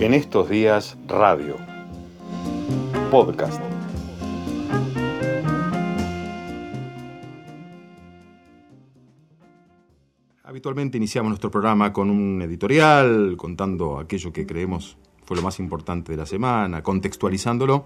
En estos días, radio. Podcast. Habitualmente iniciamos nuestro programa con un editorial, contando aquello que creemos fue lo más importante de la semana, contextualizándolo.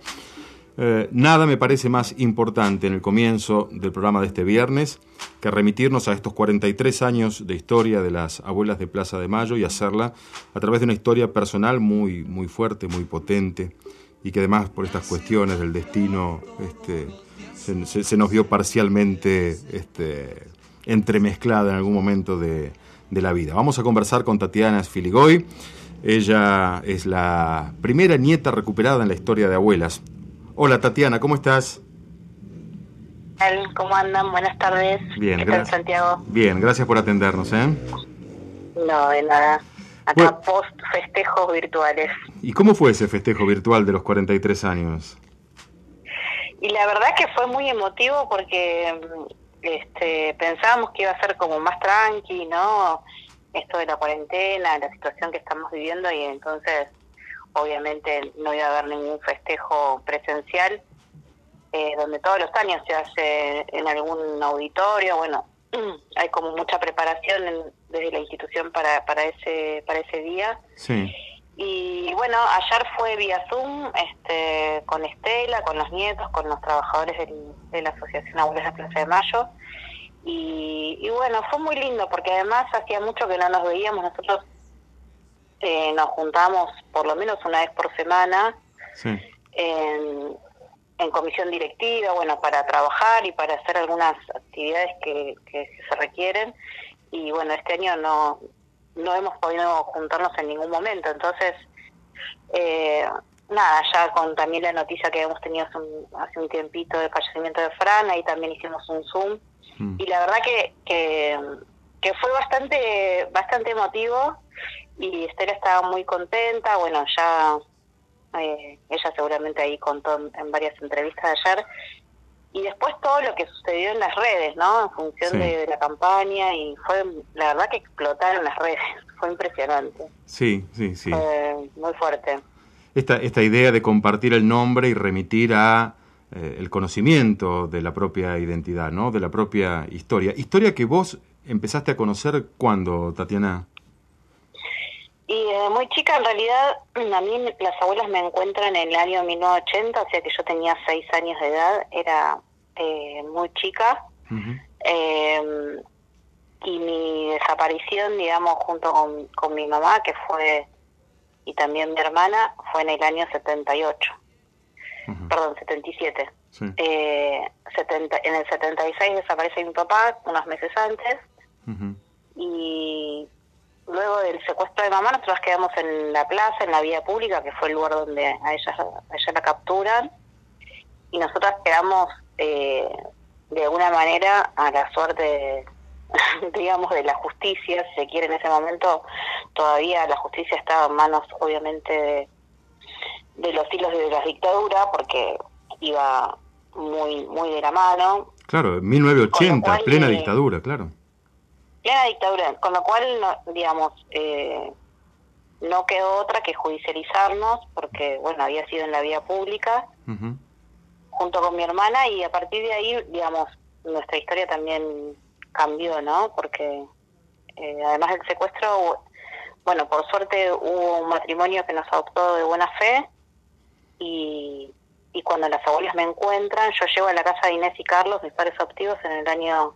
Eh, nada me parece más importante en el comienzo del programa de este viernes que remitirnos a estos 43 años de historia de las abuelas de Plaza de Mayo y hacerla a través de una historia personal muy, muy fuerte, muy potente y que además por estas cuestiones del destino este, se, nos vio parcialmente este, entremezclada en algún momento de, la vida. Vamos a conversar con Tatiana Filigoy. Ella es la primera nieta recuperada en la historia de abuelas. Hola Tatiana, ¿cómo estás? ¿Cómo andan? Buenas tardes. Bien, gracias. Santiago? Bien, gracias por atendernos, ¿eh? No, de nada. Acá post festejos virtuales. ¿Y cómo fue ese festejo virtual de los 43 años? Y la verdad que fue muy emotivo porque este, pensábamos que iba a ser como más tranqui, ¿no? Esto de la cuarentena, la situación que estamos viviendo y entonces obviamente no iba a haber ningún festejo presencial, eh, donde todos los años se hace en algún auditorio, bueno, hay como mucha preparación desde la institución para, para ese para ese día. Sí. Y bueno, ayer fue vía Zoom este, con Estela, con los nietos, con los trabajadores de la Asociación Abuelas de Plaza de Mayo. Y, y bueno, fue muy lindo porque además hacía mucho que no nos veíamos. Nosotros eh, nos juntamos por lo menos una vez por semana en, comisión directiva, bueno, para trabajar y para hacer algunas actividades que, se requieren. Y bueno, este año no, no hemos podido juntarnos en ningún momento. Entonces, eh, nada, ya con también la noticia que hemos tenido hace un, hace un tiempito de fallecimiento de Fran, ahí también hicimos un Zoom. Mm. Y la verdad que, que, que fue bastante, bastante emotivo y Estela estaba muy contenta, bueno, ya eh, ella seguramente ahí contó en varias entrevistas de ayer, y después todo lo que sucedió en las redes, ¿no? En función de, la campaña, y fue, la verdad que explotaron las redes, fue impresionante. Sí, sí, sí. muy fuerte. Esta, esta idea de compartir el nombre y remitir a eh, el conocimiento de la propia identidad, ¿no? De la propia historia. Historia que vos empezaste a conocer cuando, Tatiana. Y desde muy chica, en realidad, a mí las abuelas me encuentran en el año 1980, o sea que yo tenía seis años de edad, era eh, muy chica. Em, y mi desaparición, digamos, junto con, mi mamá, que fue, y también mi hermana, fue en el año 78. Perdón, 77. Eh, en el 76 desaparece mi papá, unos meses antes. Y luego del secuestro de mamá, nosotros quedamos en la plaza, en la vía pública, que fue el lugar donde a ella, ella la capturan, y nosotras quedamos eh, de alguna manera a la suerte, digamos, de la justicia, si se quiere, en ese momento. Todavía la justicia estaba en manos, obviamente, de, los hilos de la dictadura, porque iba muy muy de la mano. Claro, 1980, plena eh, dictadura, claro plena dictadura, con lo cual, digamos, eh, no quedó otra que judicializarnos, porque, bueno, había sido en la vía pública, junto con mi hermana, y a partir de ahí, digamos, nuestra historia también cambió, ¿no? Porque eh, además del secuestro, bueno, por suerte hubo un matrimonio que nos adoptó de buena fe, y, y cuando las abuelas me encuentran, yo llego a la casa de Inés y Carlos, mis padres adoptivos, en el año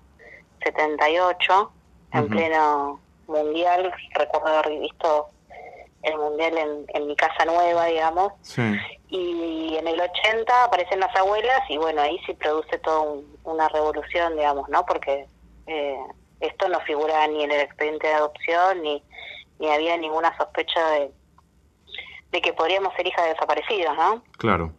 78, en pleno mundial. Recuerdo haber visto el mundial en, mi casa nueva, digamos. Y en el 80 aparecen las abuelas y bueno, ahí sí produce toda una revolución, digamos, ¿no? Porque eh, esto no figura ni en el expediente de adopción ni, ni había ninguna sospecha de, de que podríamos ser hijas de desaparecidos, ¿no? Claro.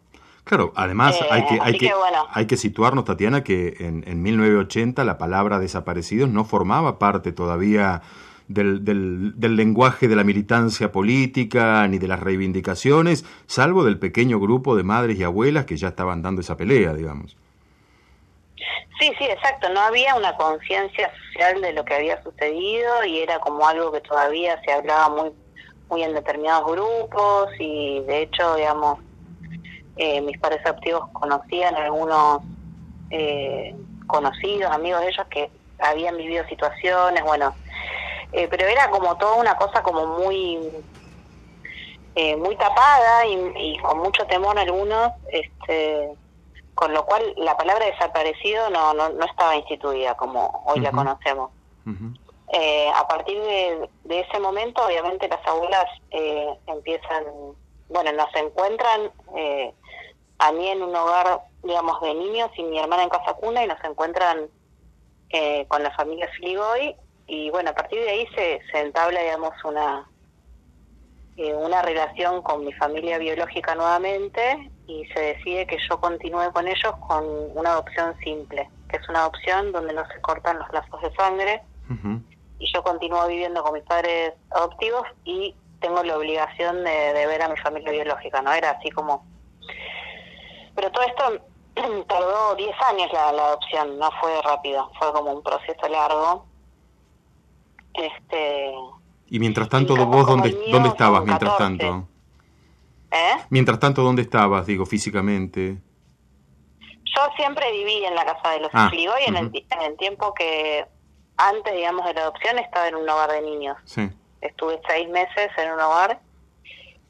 Claro, además hay, que, hay, que, hay que situarnos, Tatiana, que en, en 1980 la palabra desaparecidos no formaba parte todavía del, del, del, lenguaje de la militancia política ni de las reivindicaciones, salvo del pequeño grupo de madres y abuelas que ya estaban dando esa pelea, digamos. Sí, sí, exacto. No había una conciencia social de lo que había sucedido y era como algo que todavía se hablaba muy muy en determinados grupos y de hecho, digamos, eh, mis padres adoptivos conocían algunos eh, conocidos, amigos de ellos que habían vivido situaciones, bueno, eh, pero era como toda una cosa como muy muy tapada y, con mucho temor algunos, este, con lo cual la palabra desaparecido no, no, no estaba instituida como hoy la conocemos. Eh, a partir de, ese momento, obviamente las abuelas eh, empiezan, bueno, nos encuentran eh, a mí en un hogar, digamos, de niños y mi hermana en casa cuna y nos encuentran eh, con la familia Filigoy y bueno, a partir de ahí se, se entabla, digamos, una una relación con mi familia biológica nuevamente y se decide que yo continúe con ellos con una adopción simple, que es una adopción donde no se cortan los lazos de sangre y yo continúo viviendo con mis padres adoptivos y tengo la obligación de, ver a mi familia biológica, ¿no? Era así como... Pero todo esto tardó 10 años la, adopción, no fue rápido, fue como un proceso largo. Este... Y mientras tanto, vos, ¿dónde, ¿dónde estabas mientras tanto? ¿Eh? Mientras tanto, ¿dónde estabas, digo, físicamente? Yo siempre viví en la casa de los ah, y en, el, en el tiempo que antes, digamos, de la adopción estaba en un hogar de niños. Sí. Estuve seis meses en un hogar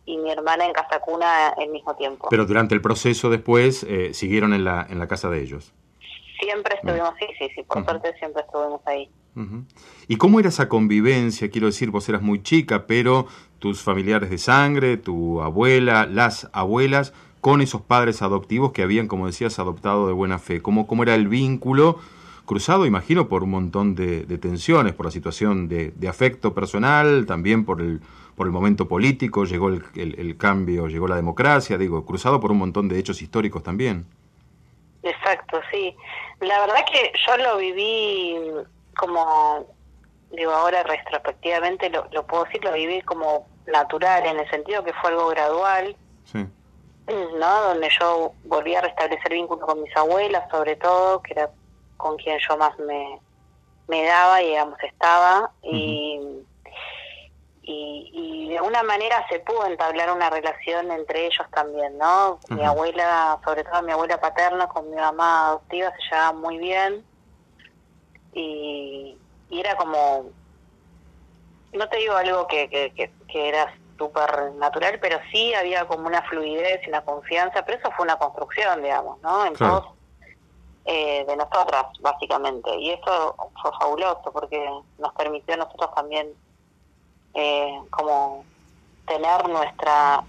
y mi hermana en casa cuna al mismo tiempo. Pero durante el proceso después eh, siguieron en la, en la casa de ellos. Siempre estuvimos, sí, sí, sí, por suerte siempre estuvimos ahí. ¿Y cómo era esa convivencia? Quiero decir, vos eras muy chica, pero tus familiares de sangre, tu abuela, las abuelas, con esos padres adoptivos que habían, como decías, adoptado de buena fe. ¿Cómo, cómo era el vínculo? cruzado, imagino, por un montón de, tensiones, por la situación de, afecto personal, también por el, por el momento político, llegó el, cambio, llegó la democracia, digo, cruzado por un montón de hechos históricos también. Exacto, sí. La verdad que yo lo viví como, digo, ahora retrospectivamente lo, lo puedo decir, lo viví como natural, en el sentido que fue algo gradual. Sí. ¿no? Donde yo volví a restablecer vínculos con mis abuelas, sobre todo, que era con quien yo más me, me daba y digamos estaba y, alguna manera se pudo entablar una relación entre ellos también, ¿no? Mi abuela, sobre todo mi abuela paterna con mi mamá adoptiva se llevaban muy bien y, era como, no te digo algo que, que, que, era súper natural, pero sí había como una fluidez y una confianza, pero eso fue una construcción, digamos, ¿no? En eh, de nosotras, básicamente. Y eso fue fabuloso porque nos permitió a nosotros también eh, como tener nuestra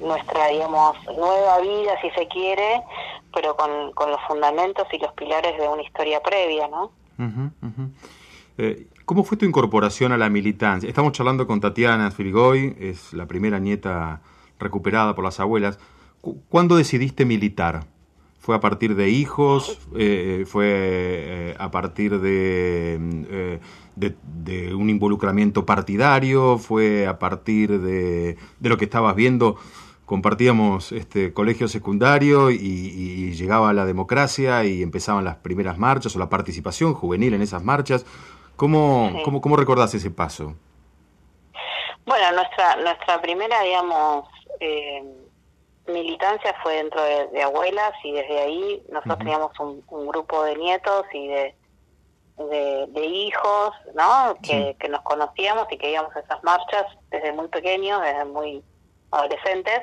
nuestra digamos nueva vida si se quiere pero con, con los fundamentos y los pilares de una historia previa no eh, ¿Cómo fue tu incorporación a la militancia? Estamos charlando con Tatiana Filigoy, es la primera nieta recuperada por las abuelas. ¿Cuándo decidiste militar? Fue a partir de hijos, eh, fue eh, a partir eh, de, de, un involucramiento partidario, fue a partir de, de, lo que estabas viendo. Compartíamos este colegio secundario y, llegaba la democracia y empezaban las primeras marchas o la participación juvenil en esas marchas. ¿Cómo, cómo, cómo recordás ese paso? Bueno, nuestra, nuestra primera, digamos, militancia fue dentro de, abuelas y desde ahí nosotros teníamos un, grupo de nietos y de, de, hijos, ¿no? Que, que, nos conocíamos y que íbamos a esas marchas desde muy pequeños, desde muy adolescentes.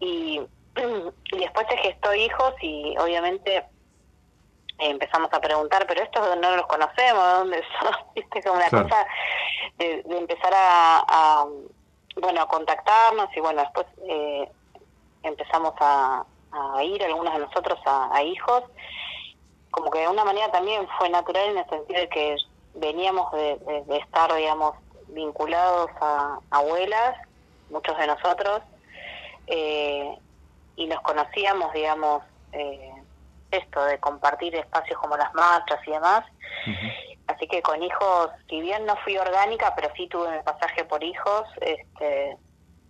Y, y después se gestó hijos y obviamente empezamos a preguntar, pero estos no los conocemos, ¿dónde son? ¿Viste? Como una cosa de, empezar a, a, bueno, a contactarnos y bueno, después... Eh, empezamos a, ir algunos de nosotros a, hijos, como que de una manera también fue natural en el sentido de que veníamos de, estar, digamos, vinculados a abuelas, muchos de nosotros, eh, y nos conocíamos, digamos, eh, esto de compartir espacios como las marchas y demás. Así que con hijos, si bien no fui orgánica, pero sí tuve un pasaje por hijos este,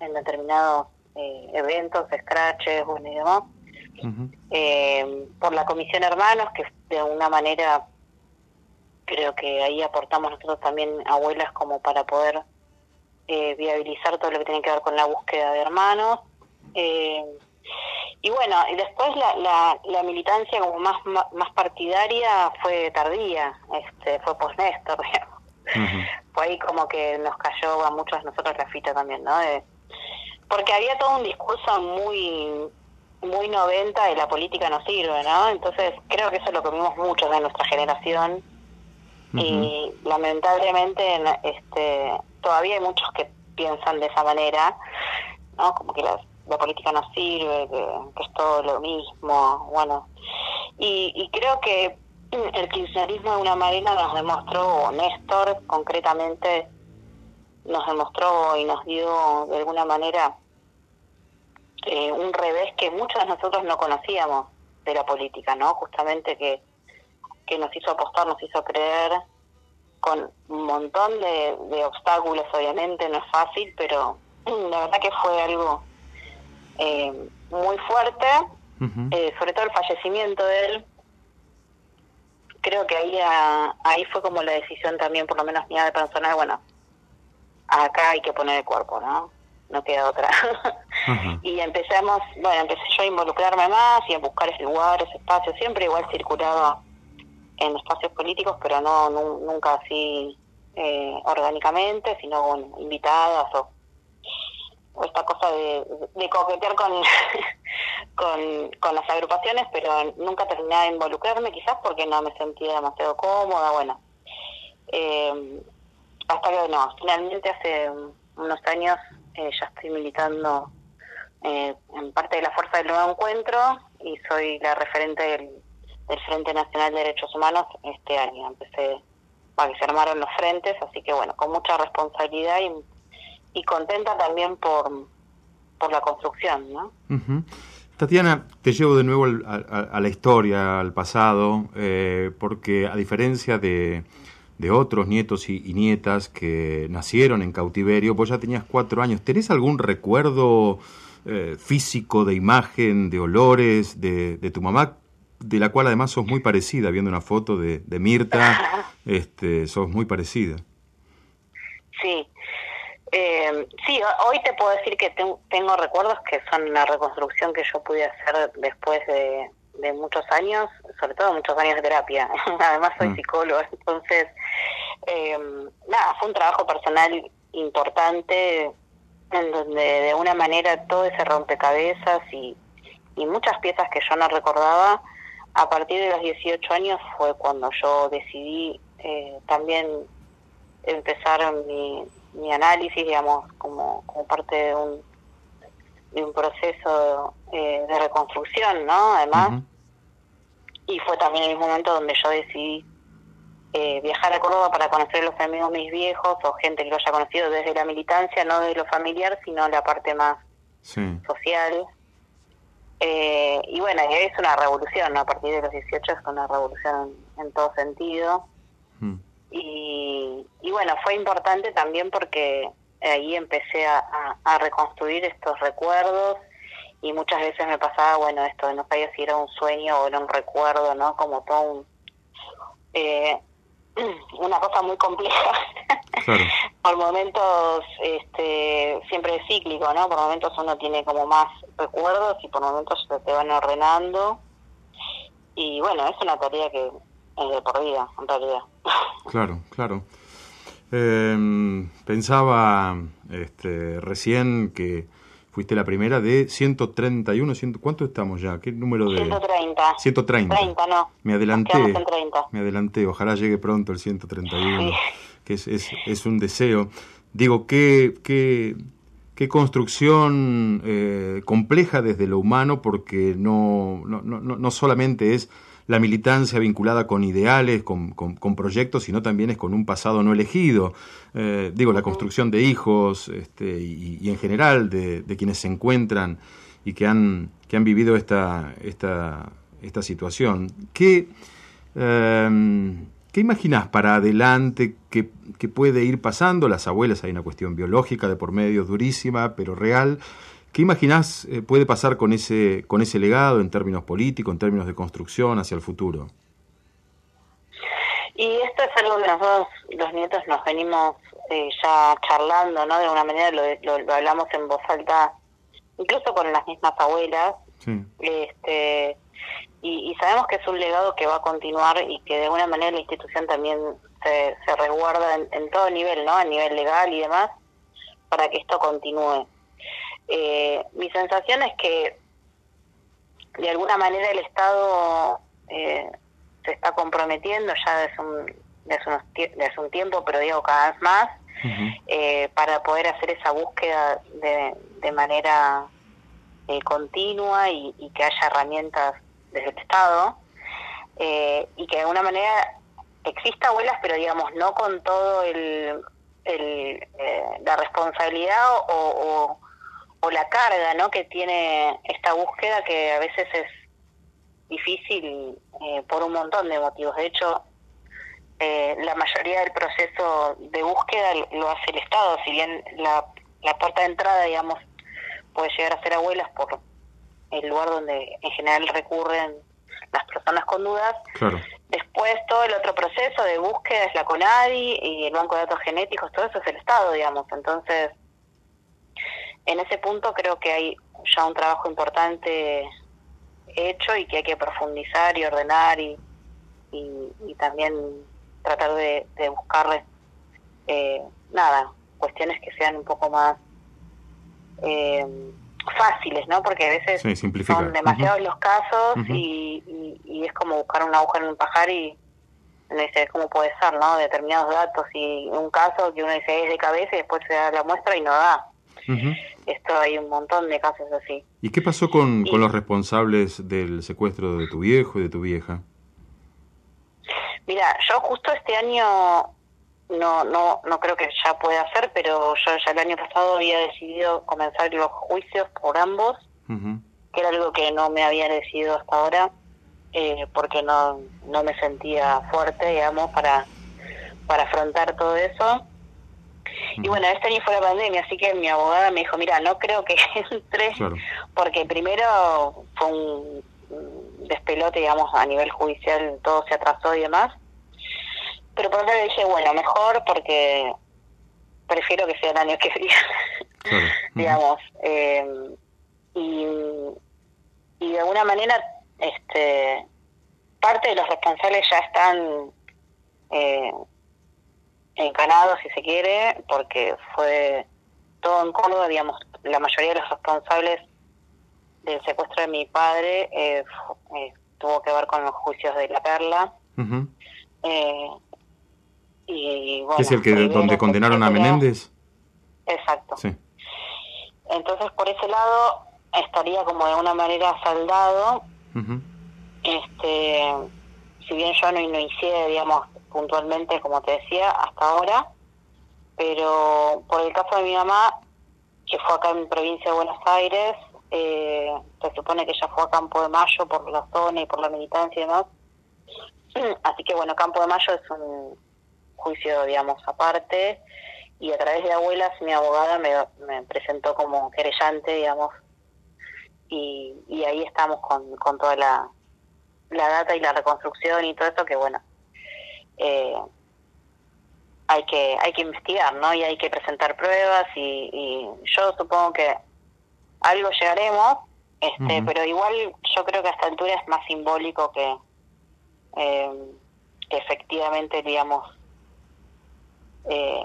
en determinados eh, eventos, scratches, bueno y demás, eh, por la Comisión Hermanos, que de una manera creo que ahí aportamos nosotros también abuelas como para poder eh, viabilizar todo lo que tiene que ver con la búsqueda de hermanos. Eh, y bueno, y después la, la, la, militancia como más, más partidaria fue tardía, este, fue post-Néstor, Fue ahí como que nos cayó a muchos de nosotros la fita también, ¿no? Porque había todo un discurso muy muy 90 de la política no sirve, ¿no? Entonces creo que eso es lo que vimos muchos de nuestra generación y lamentablemente este todavía hay muchos que piensan de esa manera, ¿no? Como que la, política no sirve, que, es todo lo mismo, bueno. Y, y creo que el kirchnerismo de una manera nos demostró, o Néstor concretamente nos demostró y nos dio de alguna manera eh, un revés que muchos de nosotros no conocíamos de la política, ¿no? Justamente que, que nos hizo apostar, nos hizo creer con un montón de, de obstáculos, obviamente no es fácil, pero la verdad que fue algo eh, muy fuerte, eh, sobre todo el fallecimiento de él. Creo que ahí, ahí fue como la decisión también, por lo menos mía de personal, bueno, acá hay que poner el cuerpo, ¿no? No queda otra. y empezamos, bueno, empecé yo a involucrarme más y a buscar ese lugar, ese espacio, siempre igual circulaba en espacios políticos, pero no nunca así eh, orgánicamente, sino con invitadas o, esta cosa de, de coquetear con, con, con las agrupaciones, pero nunca terminé de involucrarme, quizás porque no me sentía demasiado cómoda, bueno. Eh, hasta que no, finalmente hace unos años eh, ya estoy militando eh, en parte de la Fuerza del Nuevo Encuentro y soy la referente del, Frente Nacional de Derechos Humanos este año. Empecé, para que se armaron los frentes, así que bueno, con mucha responsabilidad y, contenta también por, por la construcción, ¿no? Tatiana, te llevo de nuevo a, la historia, al pasado, eh, porque a diferencia de, de otros nietos y, nietas que nacieron en cautiverio, vos ya tenías cuatro años. ¿Tenés algún recuerdo eh, físico, de imagen, de olores de, de, tu mamá, de la cual además sos muy parecida, viendo una foto de, de Mirta, este, sos muy parecida? Sí, eh, sí, hoy te puedo decir que tengo recuerdos que son la reconstrucción que yo pude hacer después de, de muchos años, sobre todo muchos años de terapia. Además soy mm. psicólogo, entonces, eh, nada, fue un trabajo personal importante en donde de una manera todo ese rompecabezas y, y muchas piezas que yo no recordaba, a partir de los 18 años fue cuando yo decidí eh, también empezar mi, mi análisis, digamos, como, como parte de un de un proceso eh, de reconstrucción, ¿no? Además, y fue también el mismo momento donde yo decidí eh, viajar a Córdoba para conocer los amigos mis viejos o gente que lo haya conocido desde la militancia, no de lo familiar, sino la parte más social. Eh, y bueno, es una revolución, ¿no? A partir de los 18 es una revolución en, todo sentido. Mm. Y, y bueno, fue importante también porque ahí empecé a, a, reconstruir estos recuerdos y muchas veces me pasaba, bueno, esto no sabía si era un sueño o era un recuerdo, ¿no? Como todo un... Eh, una cosa muy compleja. por momentos este, siempre es cíclico, ¿no? Por momentos uno tiene como más recuerdos y por momentos se te van ordenando. Y bueno, es una tarea que es de por vida, en realidad. Claro, claro. Eh, pensaba este, recién que fuiste la primera de 131, ¿cuánto estamos ya? ¿Qué número de...? 130. 130. 30, no. Me adelanté. Me adelanté, ojalá llegue pronto el 131, que es, es, es, un deseo. Digo, qué, qué, qué construcción eh, compleja desde lo humano, porque no, no, no, no solamente es la militancia vinculada con ideales, con, con, proyectos, sino también es con un pasado no elegido. Eh, digo, la construcción de hijos este, y, en general de, quienes se encuentran y que han, que han vivido esta, esta, esta situación. ¿Qué, eh, ¿Qué imaginás para adelante que, que, puede ir pasando? Las abuelas, hay una cuestión biológica de por medio durísima, pero real. ¿Qué imaginás eh, puede pasar con ese, con ese legado en términos políticos, en términos de construcción hacia el futuro? Y esto es algo que nosotros, los nietos, nos venimos eh, ya charlando, ¿no? De una manera lo, lo, hablamos en voz alta, incluso con las mismas abuelas. Este, y, sabemos que es un legado que va a continuar y que de alguna manera la institución también se, se resguarda en, todo nivel, ¿no? A nivel legal y demás, para que esto continúe. Eh, mi sensación es que de alguna manera el Estado eh, se está comprometiendo ya desde un, desde, un tiempo, pero digo cada vez más, eh, para poder hacer esa búsqueda de, de manera eh, continua y, y, que haya herramientas desde el Estado eh, y que de alguna manera exista abuelas, pero digamos no con todo el, el la responsabilidad o, o, la carga ¿no? que tiene esta búsqueda que a veces es difícil por un montón de motivos. De hecho, eh, la mayoría del proceso de búsqueda lo hace el Estado, si bien la, la puerta de entrada, digamos, puede llegar a ser abuelas por el lugar donde en general recurren las personas con dudas. Después todo el otro proceso de búsqueda es la CONADI y el Banco de Datos Genéticos, todo eso es el Estado, digamos. Entonces, en ese punto creo que hay ya un trabajo importante hecho y que hay que profundizar y ordenar y, y también tratar de, de buscarle, eh, nada, cuestiones que sean un poco más eh, fáciles, ¿no? Porque a veces son demasiados los casos y, y, es como buscar una aguja en un pajar y uno dice, ¿cómo puede ser, no? Determinados datos y un caso que uno dice es de cabeza y después se da la muestra y no da. Esto hay un montón de casos así. ¿Y qué pasó con, con los responsables del secuestro de tu viejo y de tu vieja? Mira, yo justo este año no no no creo que ya pueda hacer, pero yo ya el año pasado había decidido comenzar los juicios por ambos, que era algo que no me había decidido hasta ahora, eh, porque no no me sentía fuerte, digamos, para para afrontar todo eso. Y bueno, este año fue la pandemia, así que mi abogada me dijo, mira, no creo que entre, porque primero fue un despelote, digamos, a nivel judicial, todo se atrasó y demás. Pero por otro lado dije, bueno, mejor porque prefiero que sea el año que viene, digamos. Eh, y, y de alguna manera, este parte de los responsables ya están eh, encanados, si se quiere, porque fue todo en Córdoba, digamos, la mayoría de los responsables del secuestro de mi padre eh, eh, tuvo que ver con los juicios de la perla. eh, y, bueno, ¿Es el que donde condenaron a Menéndez? Exacto. Sí. Entonces, por ese lado, estaría como de una manera saldado. este Si bien yo no inicié, digamos, puntualmente, como te decía, hasta ahora, pero por el caso de mi mamá, que fue acá en provincia de Buenos Aires, eh, se supone que ya fue a Campo de Mayo por la zona y por la militancia y demás. Así que bueno, Campo de Mayo es un juicio, digamos, aparte y a través de abuelas mi abogada me, presentó como querellante, digamos, y, y ahí estamos con, con toda la, la data y la reconstrucción y todo eso que bueno, eh, hay que hay que investigar, ¿no? Y hay que presentar pruebas y, y yo supongo que algo llegaremos, este, pero igual yo creo que a esta altura es más simbólico que, eh, que efectivamente, digamos, eh,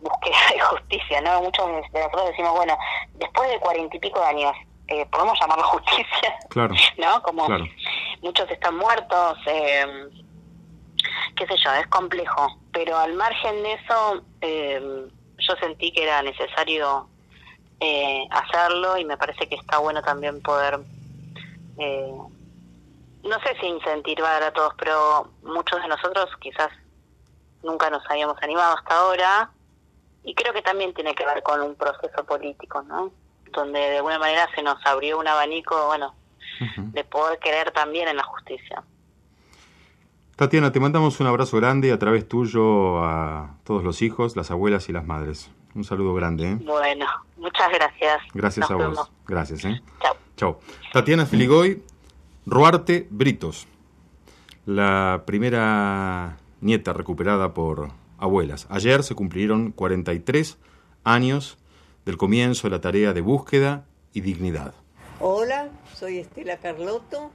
búsqueda de justicia, ¿no? Muchos de nosotros decimos, bueno, después de cuarenta y pico de años, eh, podemos llamarlo justicia, claro. ¿no? Como muchos están muertos, eh, qué sé yo, es complejo, pero al margen de eso, eh, yo sentí que era necesario eh, hacerlo y me parece que está bueno también poder, eh, no sé si incentivar a todos, pero muchos de nosotros quizás nunca nos habíamos animado hasta ahora y creo que también tiene que ver con un proceso político, ¿no? Donde de alguna manera se nos abrió un abanico, bueno, de poder querer también en la justicia. Tatiana, te mandamos un abrazo grande a través tuyo a todos los hijos, las abuelas y las madres. Un saludo grande. ¿eh? Bueno, muchas gracias. Gracias a vos. Gracias. ¿eh? Chao. Chao. Tatiana Filigoy, Ruarte Britos, la primera nieta recuperada por abuelas. Ayer se cumplieron 43 años del comienzo de la tarea de búsqueda y dignidad. Hola, soy Estela Carlotto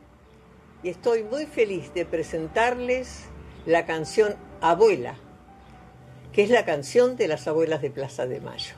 y estoy muy feliz de presentarles la canción Abuela, que es la canción de las abuelas de Plaza de Mayo.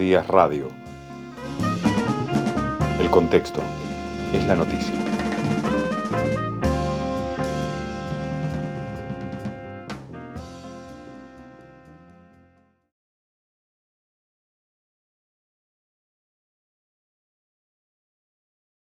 Días radio. El contexto es la noticia.